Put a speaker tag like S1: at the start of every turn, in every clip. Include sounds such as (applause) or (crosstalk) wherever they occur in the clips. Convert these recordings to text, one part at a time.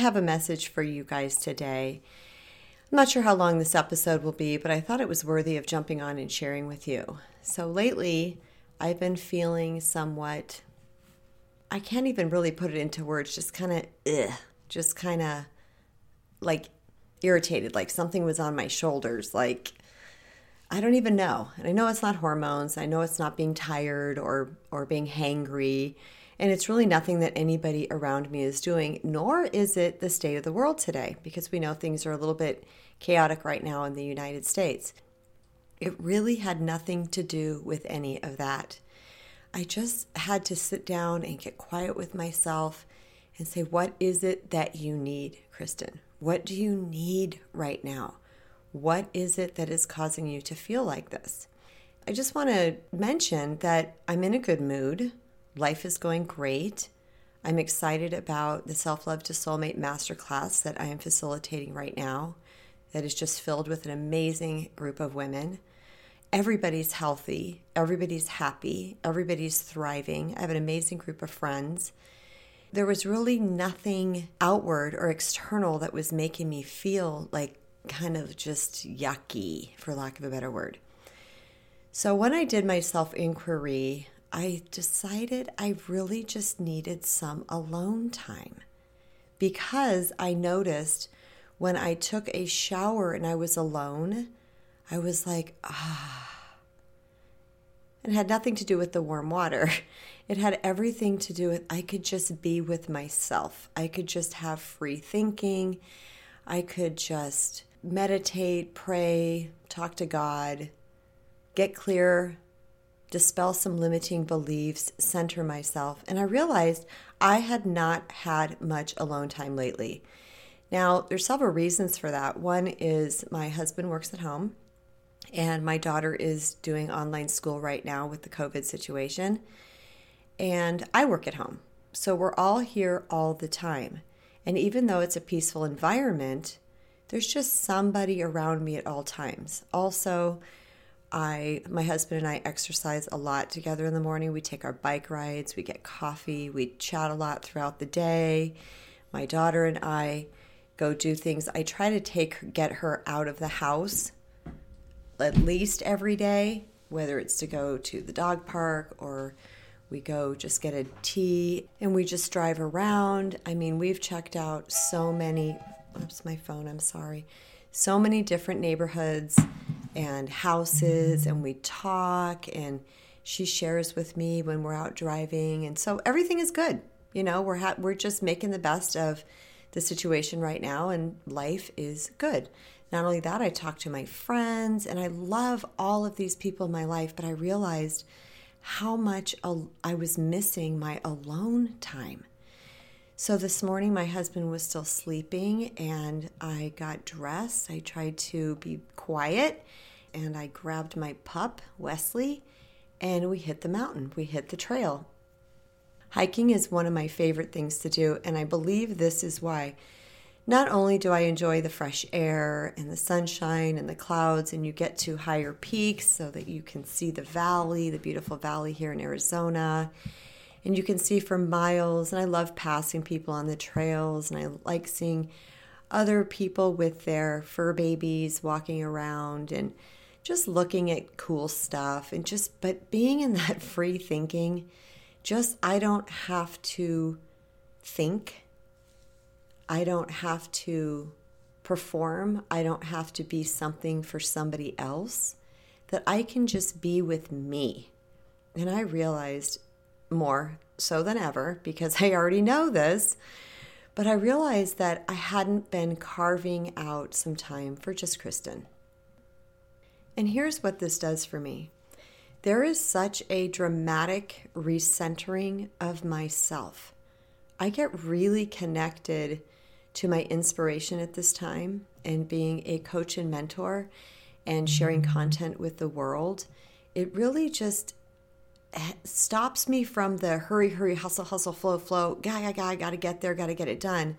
S1: have a message for you guys today. I'm not sure how long this episode will be, but I thought it was worthy of jumping on and sharing with you. So lately, I've been feeling somewhat, I can't even really put it into words, just kind of, just kind of like irritated, like something was on my shoulders, like I don't even know. And I know it's not hormones. I know it's not being tired or or being hangry. And it's really nothing that anybody around me is doing, nor is it the state of the world today, because we know things are a little bit chaotic right now in the United States. It really had nothing to do with any of that. I just had to sit down and get quiet with myself and say, What is it that you need, Kristen? What do you need right now? What is it that is causing you to feel like this? I just want to mention that I'm in a good mood. Life is going great. I'm excited about the Self Love to Soulmate Masterclass that I am facilitating right now, that is just filled with an amazing group of women. Everybody's healthy, everybody's happy, everybody's thriving. I have an amazing group of friends. There was really nothing outward or external that was making me feel like kind of just yucky, for lack of a better word. So when I did my self inquiry, I decided I really just needed some alone time because I noticed when I took a shower and I was alone, I was like, ah. It had nothing to do with the warm water. (laughs) It had everything to do with I could just be with myself. I could just have free thinking. I could just meditate, pray, talk to God, get clear, dispel some limiting beliefs, center myself. And I realized I had not had much alone time lately. Now, there's several reasons for that. One is my husband works at home and my daughter is doing online school right now with the COVID situation. And I work at home. So we're all here all the time. And even though it's a peaceful environment, there's just somebody around me at all times. Also, I my husband and I exercise a lot together in the morning. We take our bike rides, we get coffee, we chat a lot throughout the day. My daughter and I go do things. I try to take get her out of the house at least every day, whether it's to go to the dog park or we go just get a tea and we just drive around. I mean, we've checked out so many oops, my phone, I'm sorry. So many different neighborhoods and houses, and we talk, and she shares with me when we're out driving. And so everything is good. You know, we're, ha- we're just making the best of the situation right now, and life is good. Not only that, I talk to my friends, and I love all of these people in my life, but I realized how much I was missing my alone time. So this morning, my husband was still sleeping, and I got dressed. I tried to be quiet, and I grabbed my pup, Wesley, and we hit the mountain. We hit the trail. Hiking is one of my favorite things to do, and I believe this is why. Not only do I enjoy the fresh air and the sunshine and the clouds, and you get to higher peaks so that you can see the valley, the beautiful valley here in Arizona and you can see for miles. And I love passing people on the trails, and I like seeing other people with their fur babies walking around and just looking at cool stuff and just but being in that (laughs) free thinking just I don't have to think. I don't have to perform. I don't have to be something for somebody else. That I can just be with me. And I realized more so than ever because I already know this. But I realized that I hadn't been carving out some time for just Kristen. And here's what this does for me there is such a dramatic recentering of myself. I get really connected to my inspiration at this time and being a coach and mentor and sharing content with the world. It really just stops me from the hurry, hurry, hustle, hustle, flow, flow, guy, guy, guy, got to get there, got to get it done.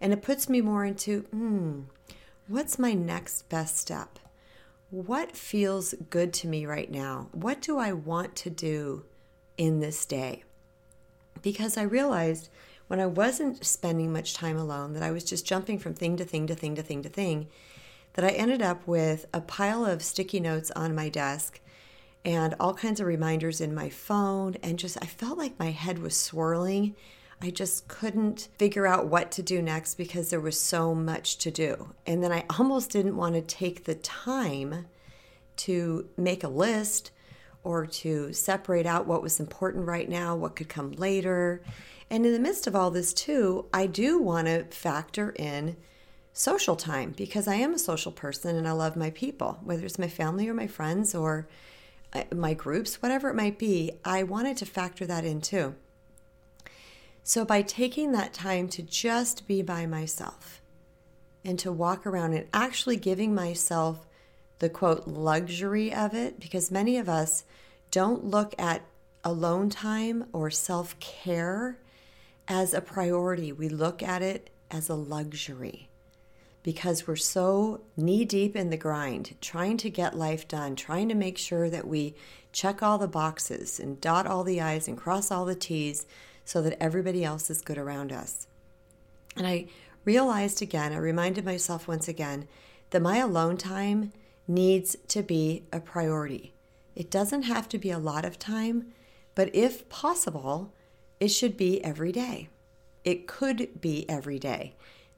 S1: And it puts me more into, hmm, what's my next best step? What feels good to me right now? What do I want to do in this day? Because I realized when I wasn't spending much time alone, that I was just jumping from thing to thing to thing to thing to thing, that I ended up with a pile of sticky notes on my desk and all kinds of reminders in my phone. And just, I felt like my head was swirling. I just couldn't figure out what to do next because there was so much to do. And then I (laughs) almost didn't want to take the time to make a list or to separate out what was important right now, what could come later. And in the midst of all this, too, I do want to factor in social time because I am a social person and I love my people, whether it's my family or my friends or Uh, my groups, whatever it might be. I wanted to factor that in too. So, by taking that time to just be by myself and to walk around and actually giving myself the quote luxury of it, because many of us don't look at alone time or self care as a priority. We look at it as a luxury because we're so knee deep in the grind, trying to get life done, trying to make sure that we check all the boxes and dot all the I's and cross all the T's so that everybody else is good around us. And I realized again, I reminded myself once again that my alone time needs to be a priority. It doesn't have to be a lot of time, but if possible, it should be every day. It could be every day.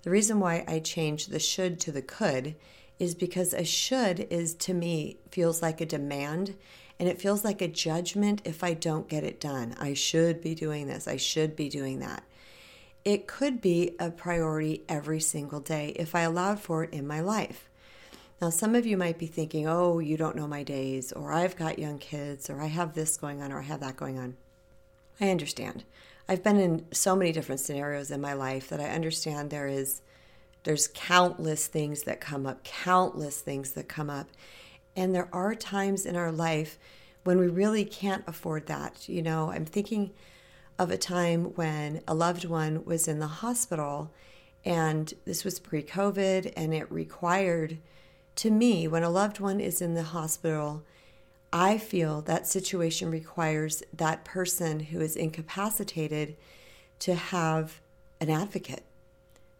S1: The reason why I changed the should to the could is because a should is to me feels like a demand and it feels like a judgment if I don't get it done. I should be doing this, I should be doing that. It could be a priority every single day if I allowed for it in my life. Now, some of you might be thinking, oh, you don't know my days, or I've got young kids, or I have this going on, or I have that going on. I understand. I've been in so many different scenarios in my life that I understand there is there's countless things that come up, countless things that come up. And there are times in our life when we really can't afford that. You know, I'm thinking of a time when a loved one was in the hospital and this was pre-COVID and it required to me, when a loved one is in the hospital, I feel that situation requires that person who is incapacitated to have an advocate.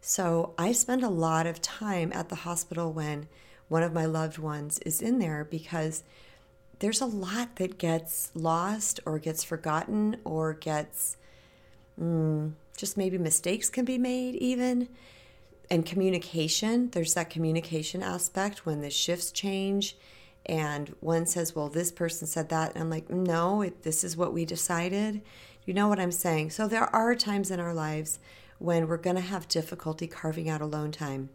S1: So I spend a lot of time at the hospital when one of my loved ones is in there because there's a lot that gets lost or gets forgotten or gets mm, just maybe mistakes can be made, even and communication there's that communication aspect when the shifts change and one says well this person said that. And i'm like no it, this is what we decided. You know what i'm saying? So there are times in our lives when we're going to have difficulty carving out alone time.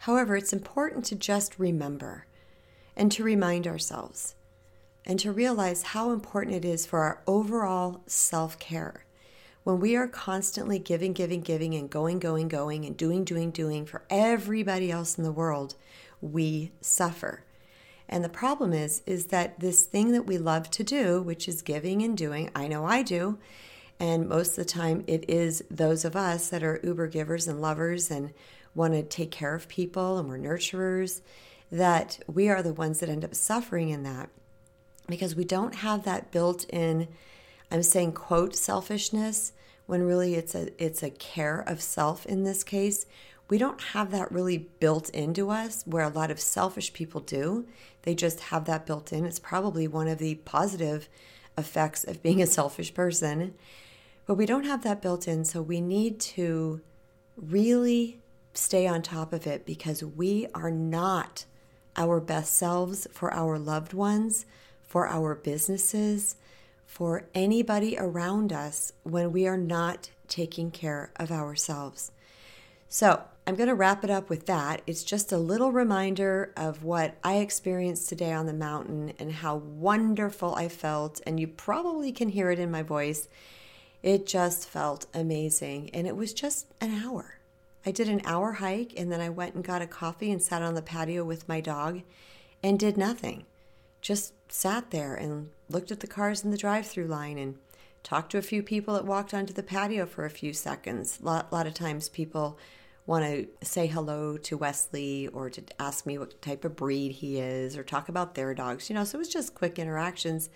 S1: However it's important to just remember and to remind ourselves and to realize how important it is for our overall self-care. When we are constantly giving, giving, giving, and going, going, going, and doing, doing, doing for everybody else in the world, we suffer. And the problem is, is that this thing that we love to do, which is giving and doing, I know I do, and most of the time it is those of us that are uber givers and lovers and want to take care of people and we're nurturers, that we are the ones that end up suffering in that because we don't have that built in I'm saying quote selfishness when really it's a it's a care of self in this case. We don't have that really built into us where a lot of selfish people do. They just have that built in. It's probably one of the positive effects of being a selfish person. But we don't have that built in, so we need to really stay on top of it because we are not our best selves for our loved ones, for our businesses, for anybody around us when we are not taking care of ourselves. So, I'm going to wrap it up with that. It's just a little reminder of what I experienced today on the mountain and how wonderful I felt. And you probably can hear it in my voice. It just felt amazing. And it was just an hour. I did an hour hike and then I went and got a coffee and sat on the patio with my dog and did nothing. Just sat there and looked at the cars in the drive through line and talked to a few people that walked onto the patio for a few seconds. A lot, lot of times people want to say hello to Wesley or to ask me what type of breed he is or talk about their dogs, you know, so it was just quick interactions.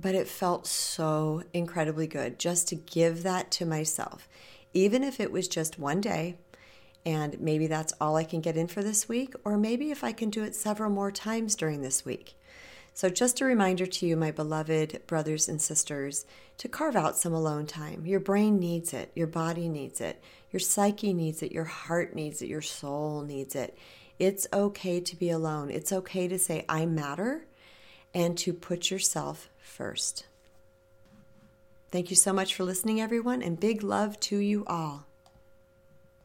S1: but it felt so incredibly good just to give that to myself, even if it was just one day. And maybe that's all I can get in for this week, or maybe if I can do it several more times during this week. So, just a reminder to you, my beloved brothers and sisters, to carve out some alone time. Your brain needs it, your body needs it, your psyche needs it, your heart needs it, your soul needs it. It's okay to be alone. It's okay to say, I matter, and to put yourself first. Thank you so much for listening, everyone, and big love to you all.